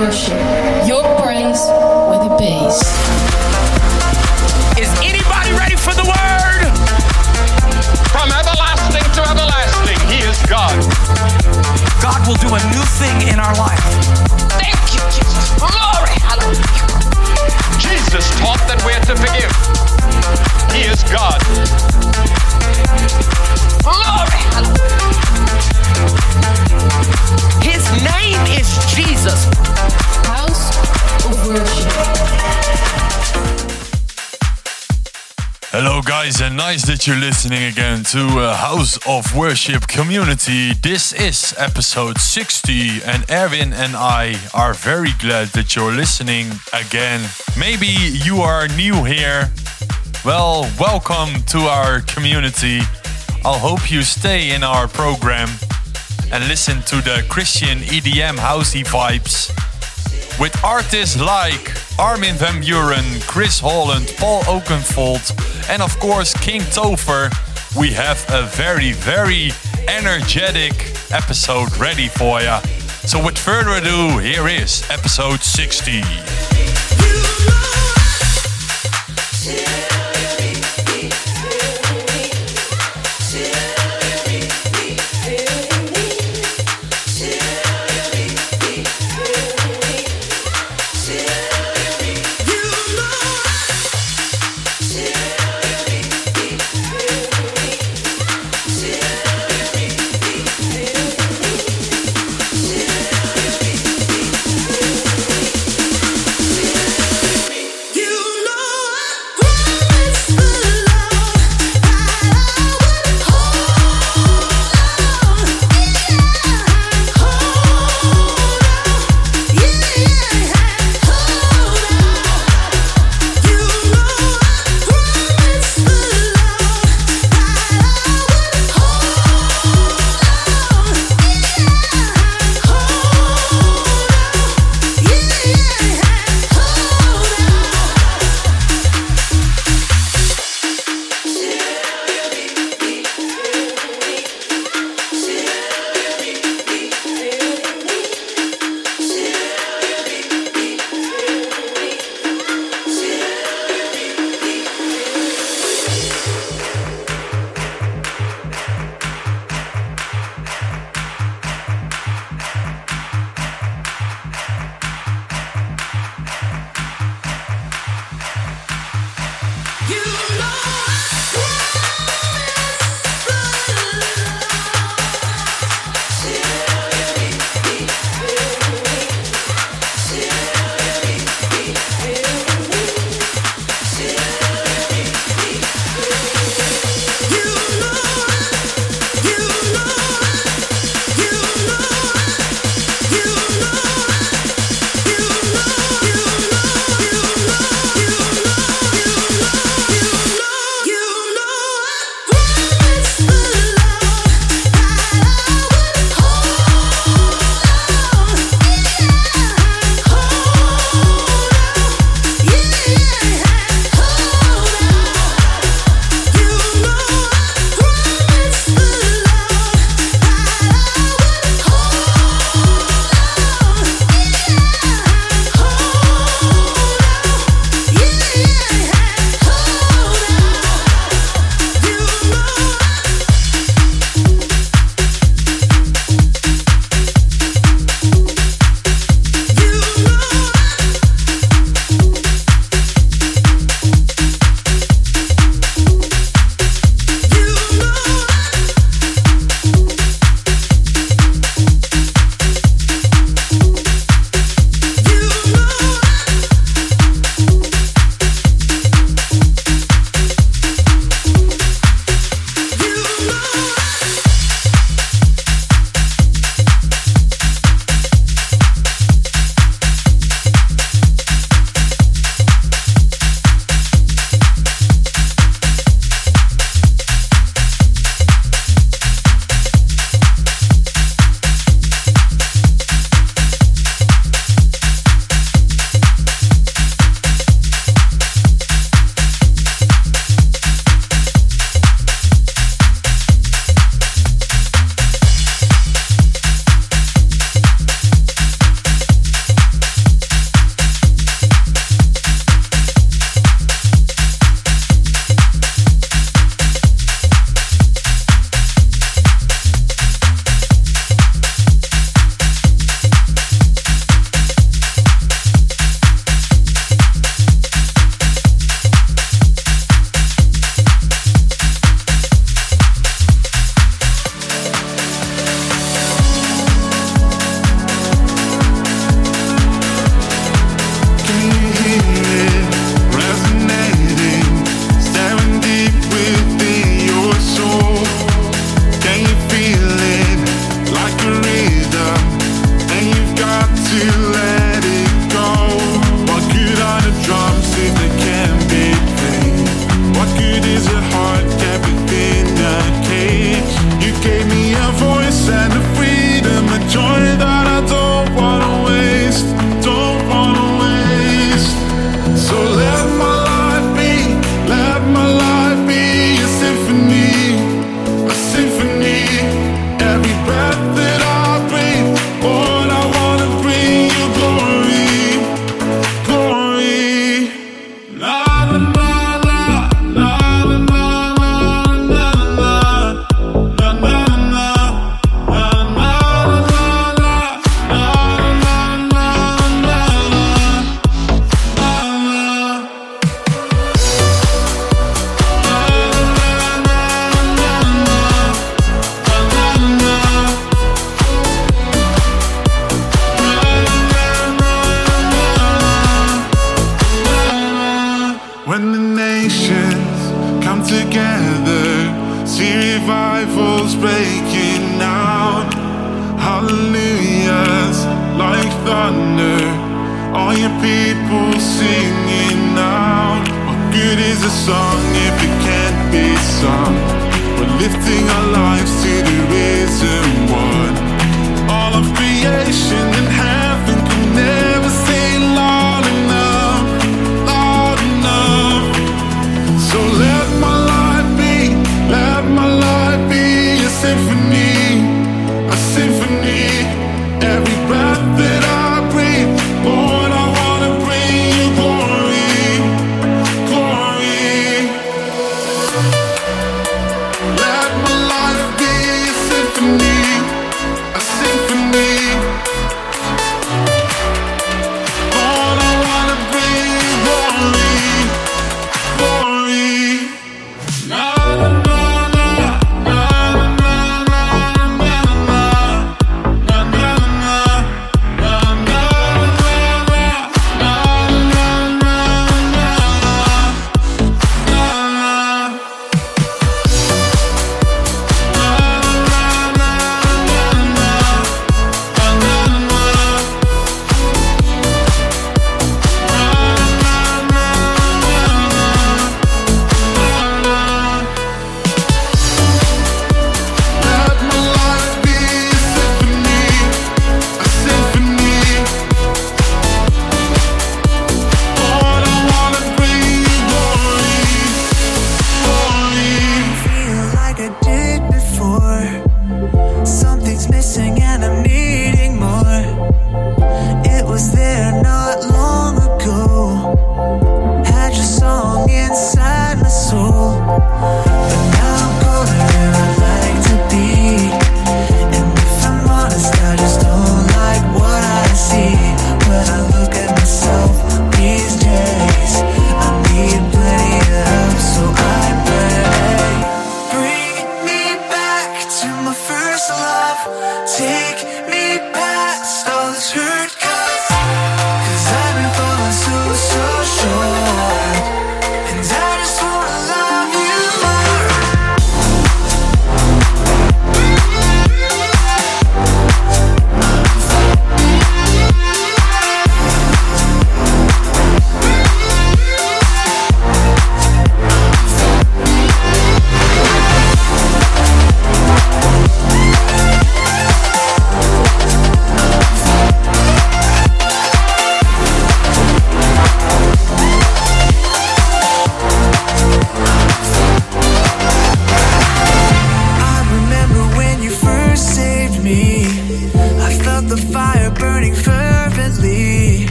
worship. Your praise with a bass. Is anybody ready for the word? From everlasting to everlasting, He is God. God will do a new thing in our life. Thank you, Jesus. Glory. Hallelujah. Jesus taught that we're to forgive. He is God. Glory. His name is Jesus. House of worship. Hello, guys, and nice that you're listening again to uh, House of Worship Community. This is episode 60, and Erwin and I are very glad that you're listening again. Maybe you are new here. Well, welcome to our community. I'll hope you stay in our program and listen to the Christian EDM housey vibes with artists like Armin van Buuren, Chris Holland, Paul Oakenfold, and of course King Topher, we have a very, very energetic episode ready for you. So, with further ado, here is episode 60.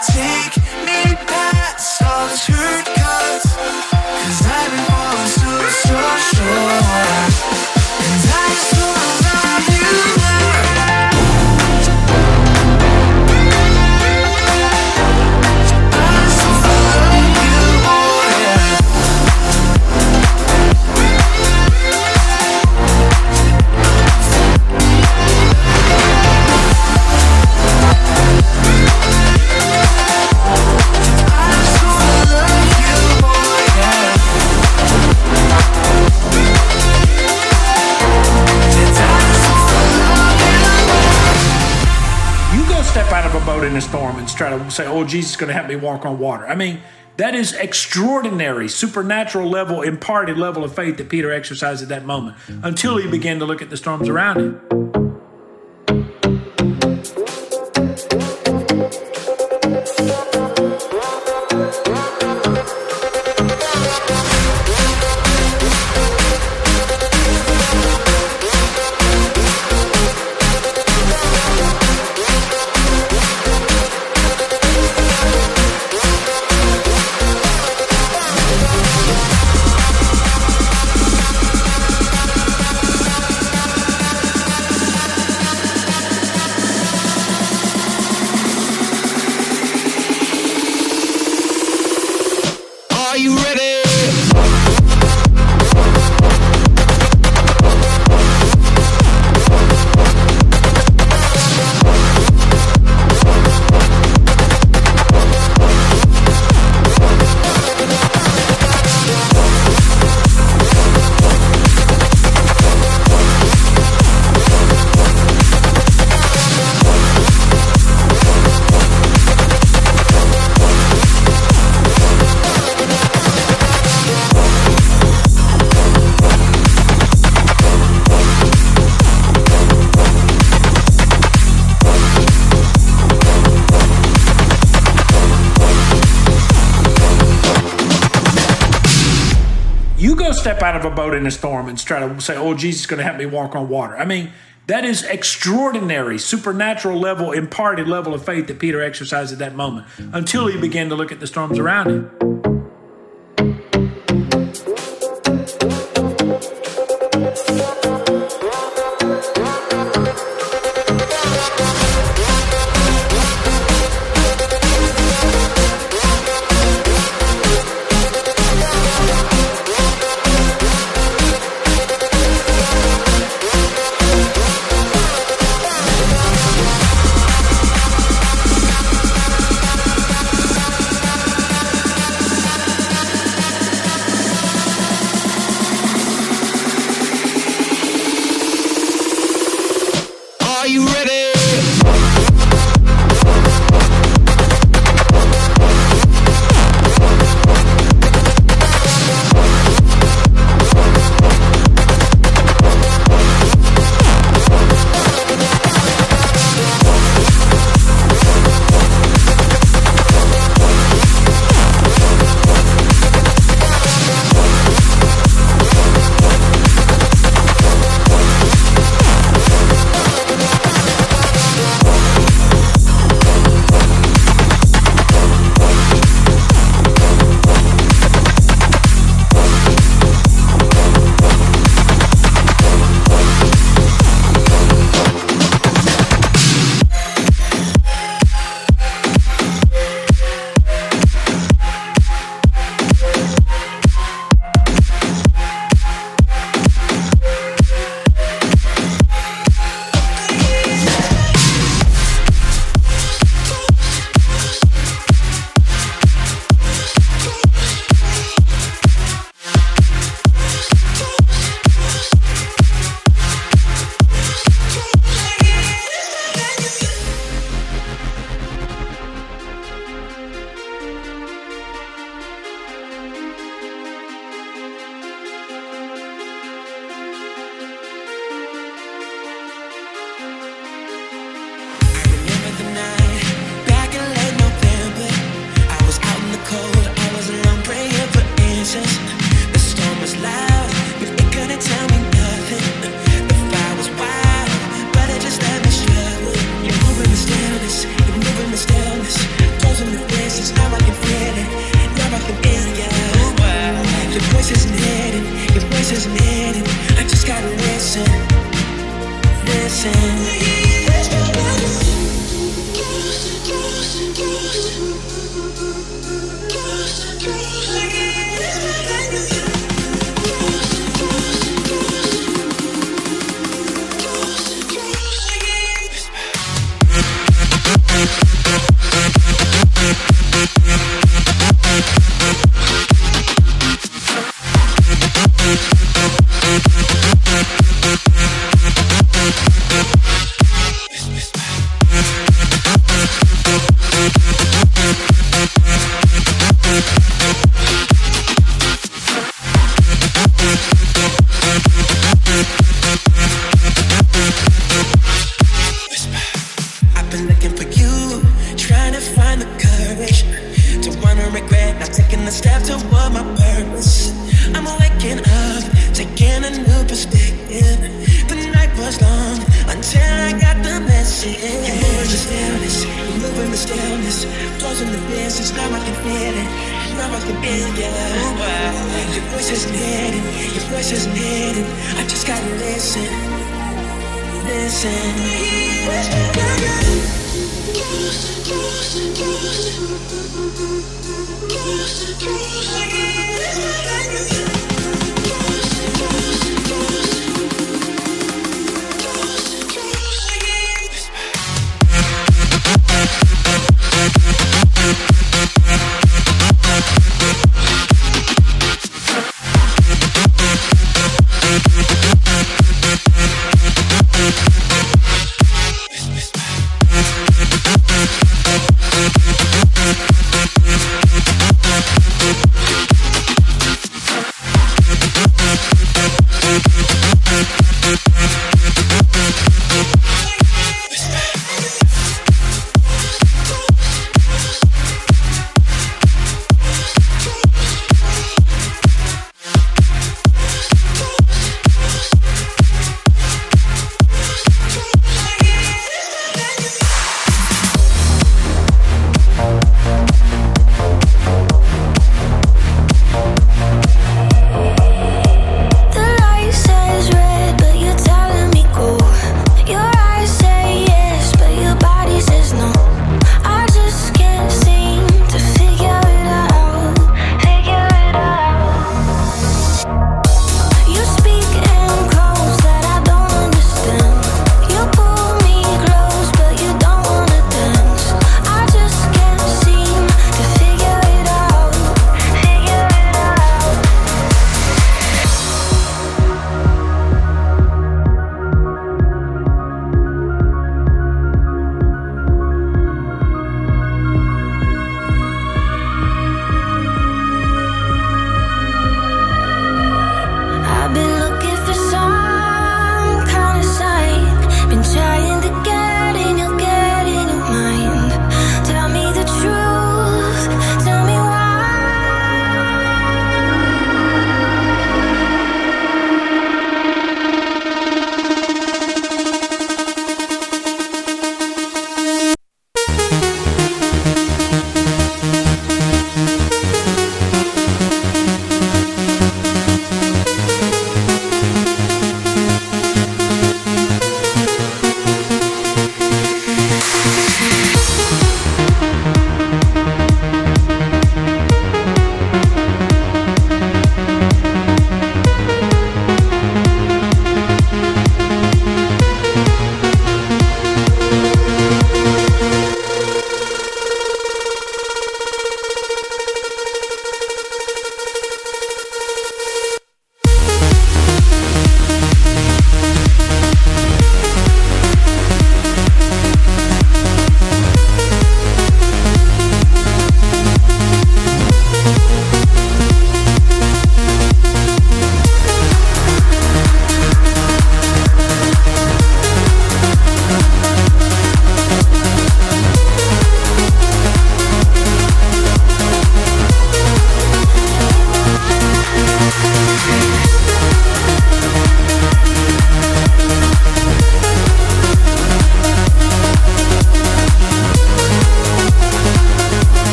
Take me past all this hurt, storm and try to say, oh, Jesus is going to help me walk on water. I mean, that is extraordinary, supernatural level, imparted level of faith that Peter exercised at that moment until he began to look at the storms around him. Out of a boat in a storm and try to say, oh, Jesus is going to help me walk on water. I mean, that is extraordinary, supernatural level, imparted level of faith that Peter exercised at that moment until he began to look at the storms around him.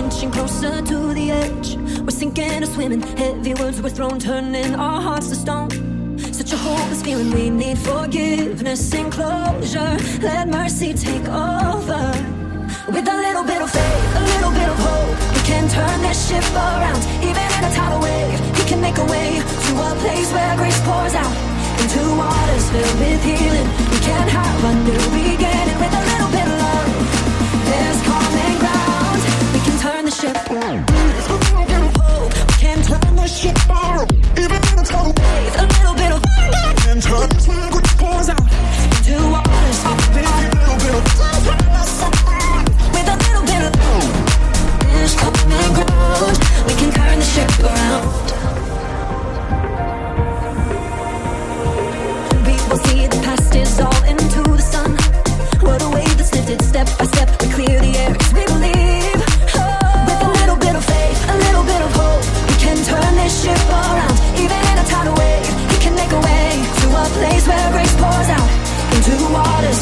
Inching closer to the edge. We're sinking or swimming. Heavy words were thrown, turning our hearts to stone. Such a hopeless feeling, we need forgiveness and closure. Let mercy take over. With a little bit of faith, a little bit of hope, we can turn this ship around. Even in a tidal wave, He can make a way to a place where grace pours out. Into waters filled with healing, we can have a new beginning with a ship hope, we can turn the ship around.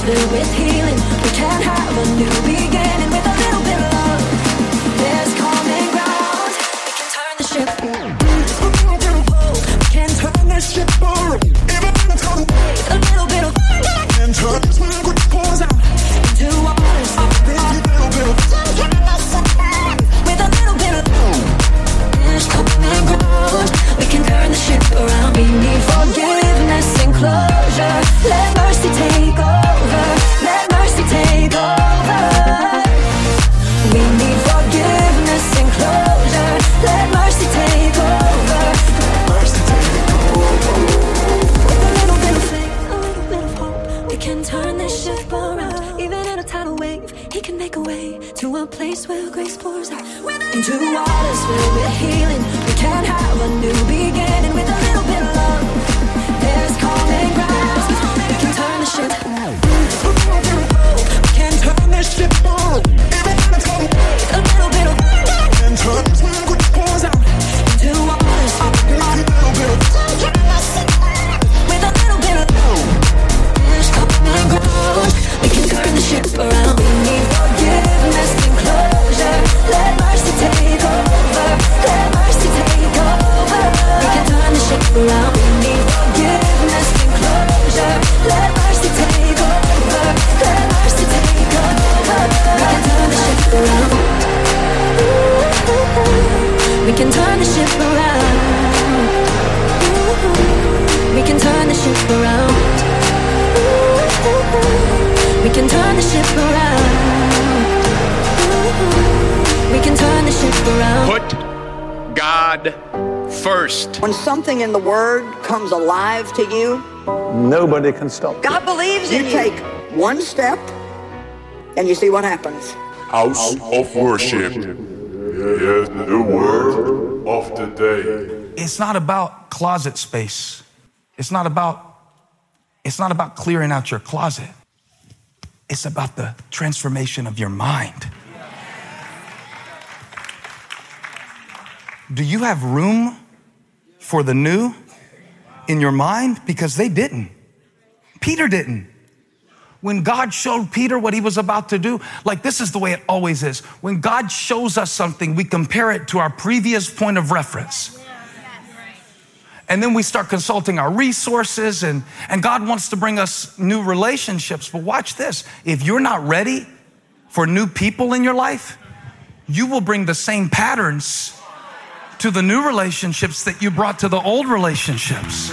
Filled with healing, we can have a new Nobody can stop. God believes in you. You take one step, and you see what happens. House of Worship. Here's the word of the day. It's not about closet space. It's not about it's not about clearing out your closet. It's about the transformation of your mind. Do you have room for the new in your mind? Because they didn't. Peter didn't. When God showed Peter what he was about to do, like this is the way it always is. When God shows us something, we compare it to our previous point of reference. And then we start consulting our resources, and, and God wants to bring us new relationships. But watch this if you're not ready for new people in your life, you will bring the same patterns to the new relationships that you brought to the old relationships.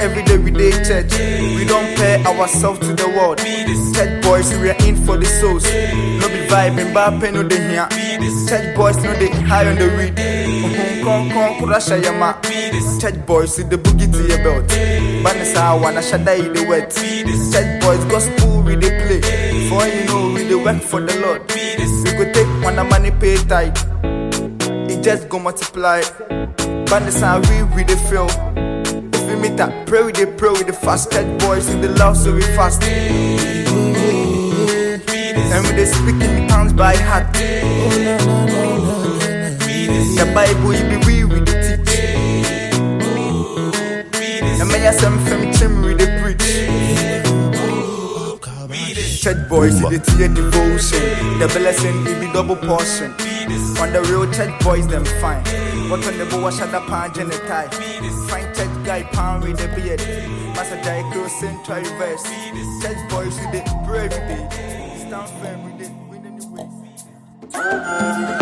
every day we day church. We don't pay ourselves to the world. Tech boys, we are in for the souls. No be vibing, but pay no de here. Tech boys, no they high on the weed. Mm-hmm, Yama. Tech boys with the boogie to your belt. Banisa, wanna shada in the wet. Tech boys, gospel we they play. For you know, we they work for the Lord. We go take one money pay tight. It just go multiply. Banisa, we we they feel. If every meter. Pray with the pray with the fasted boys in the love, so we fast. And we they speak in tongues by heart. The Bible, you be we with the teach. And may I some from Church boys, in the tear devotion. The blessing, it be double portion. On the real church boys, them fine. What on the boy, shut up and tie. Fine church guy, pound with the beard. Master Jai crossing, try verse. Church boys, with the pray day. Stand firm with the win tikuluka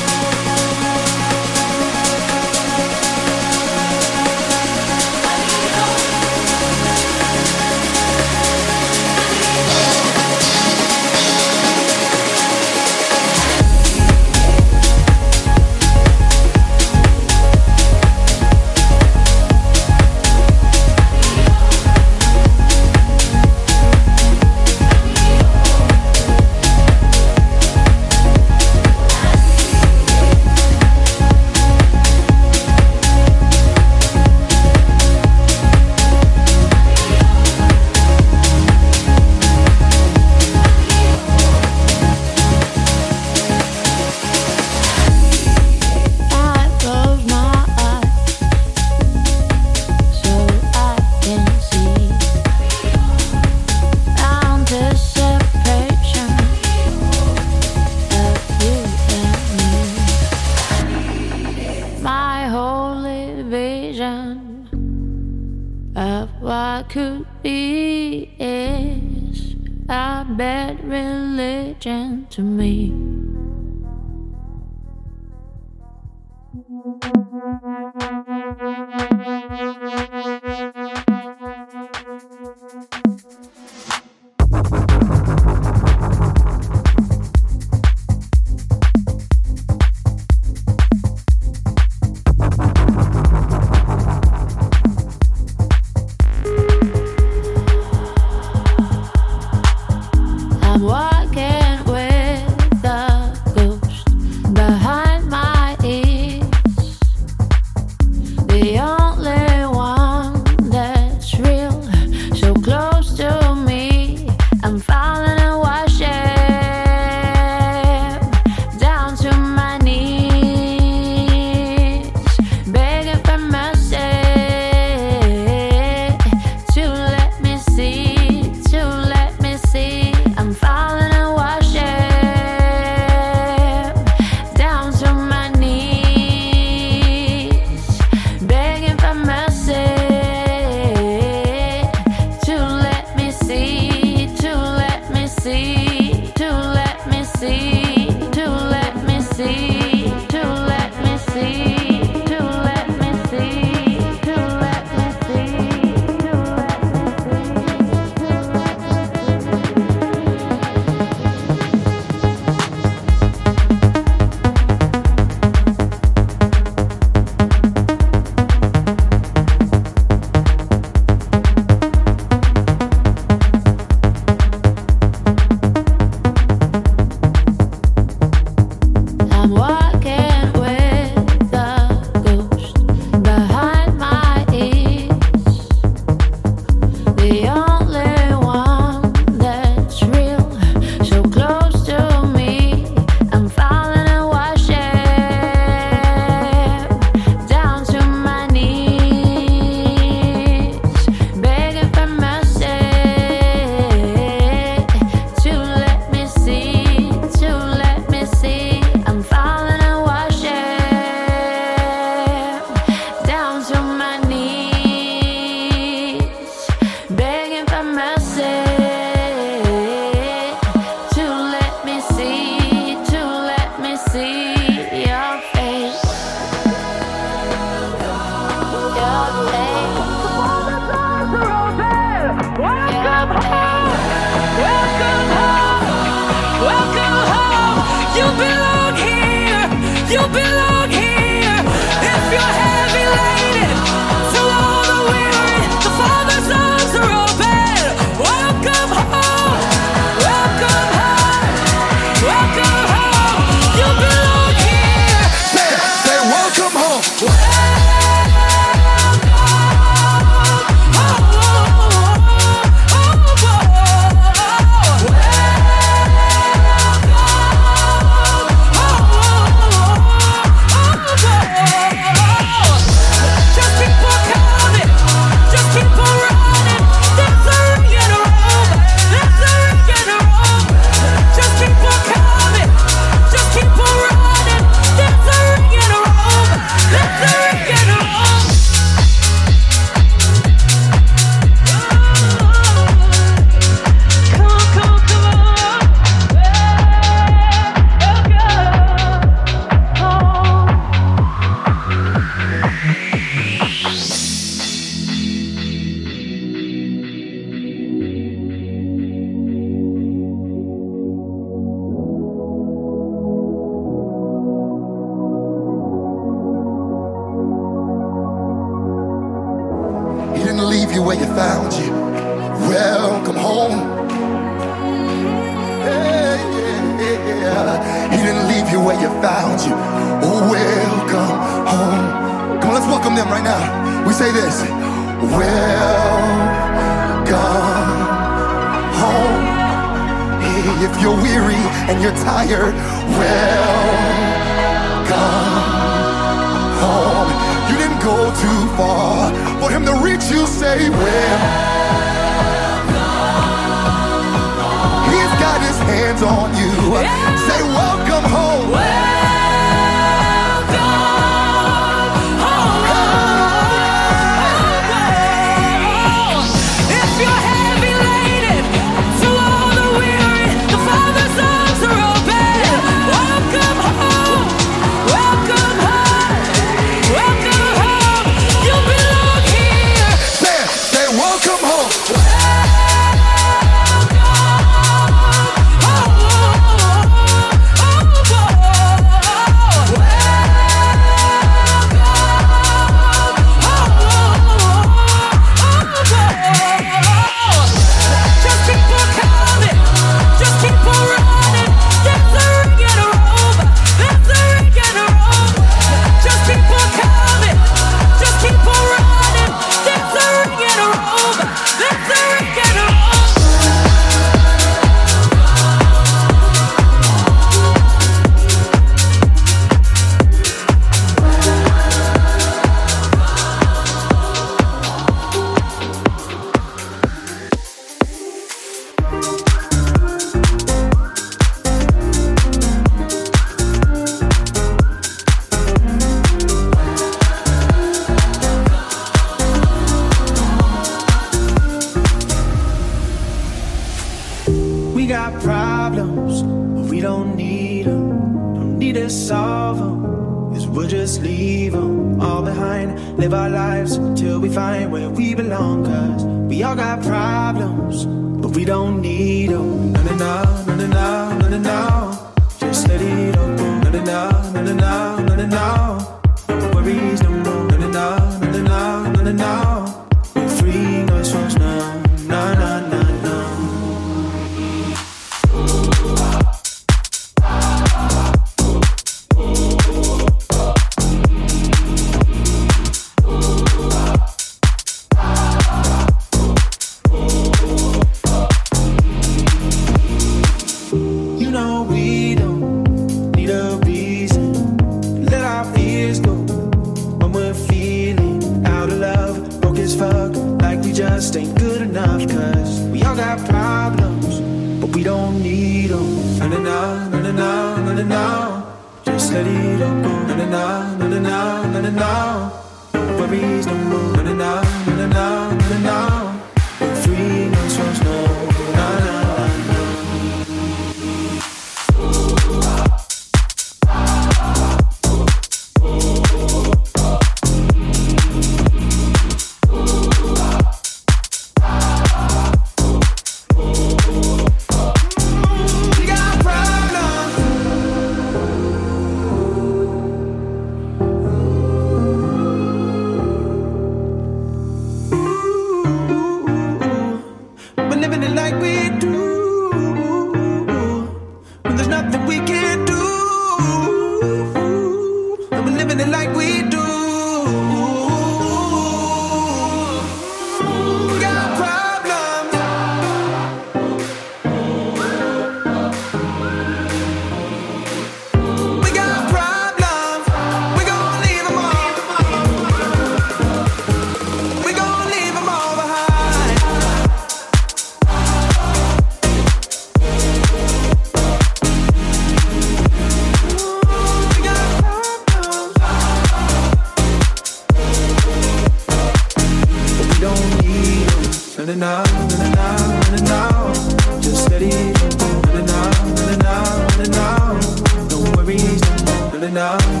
enough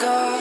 go.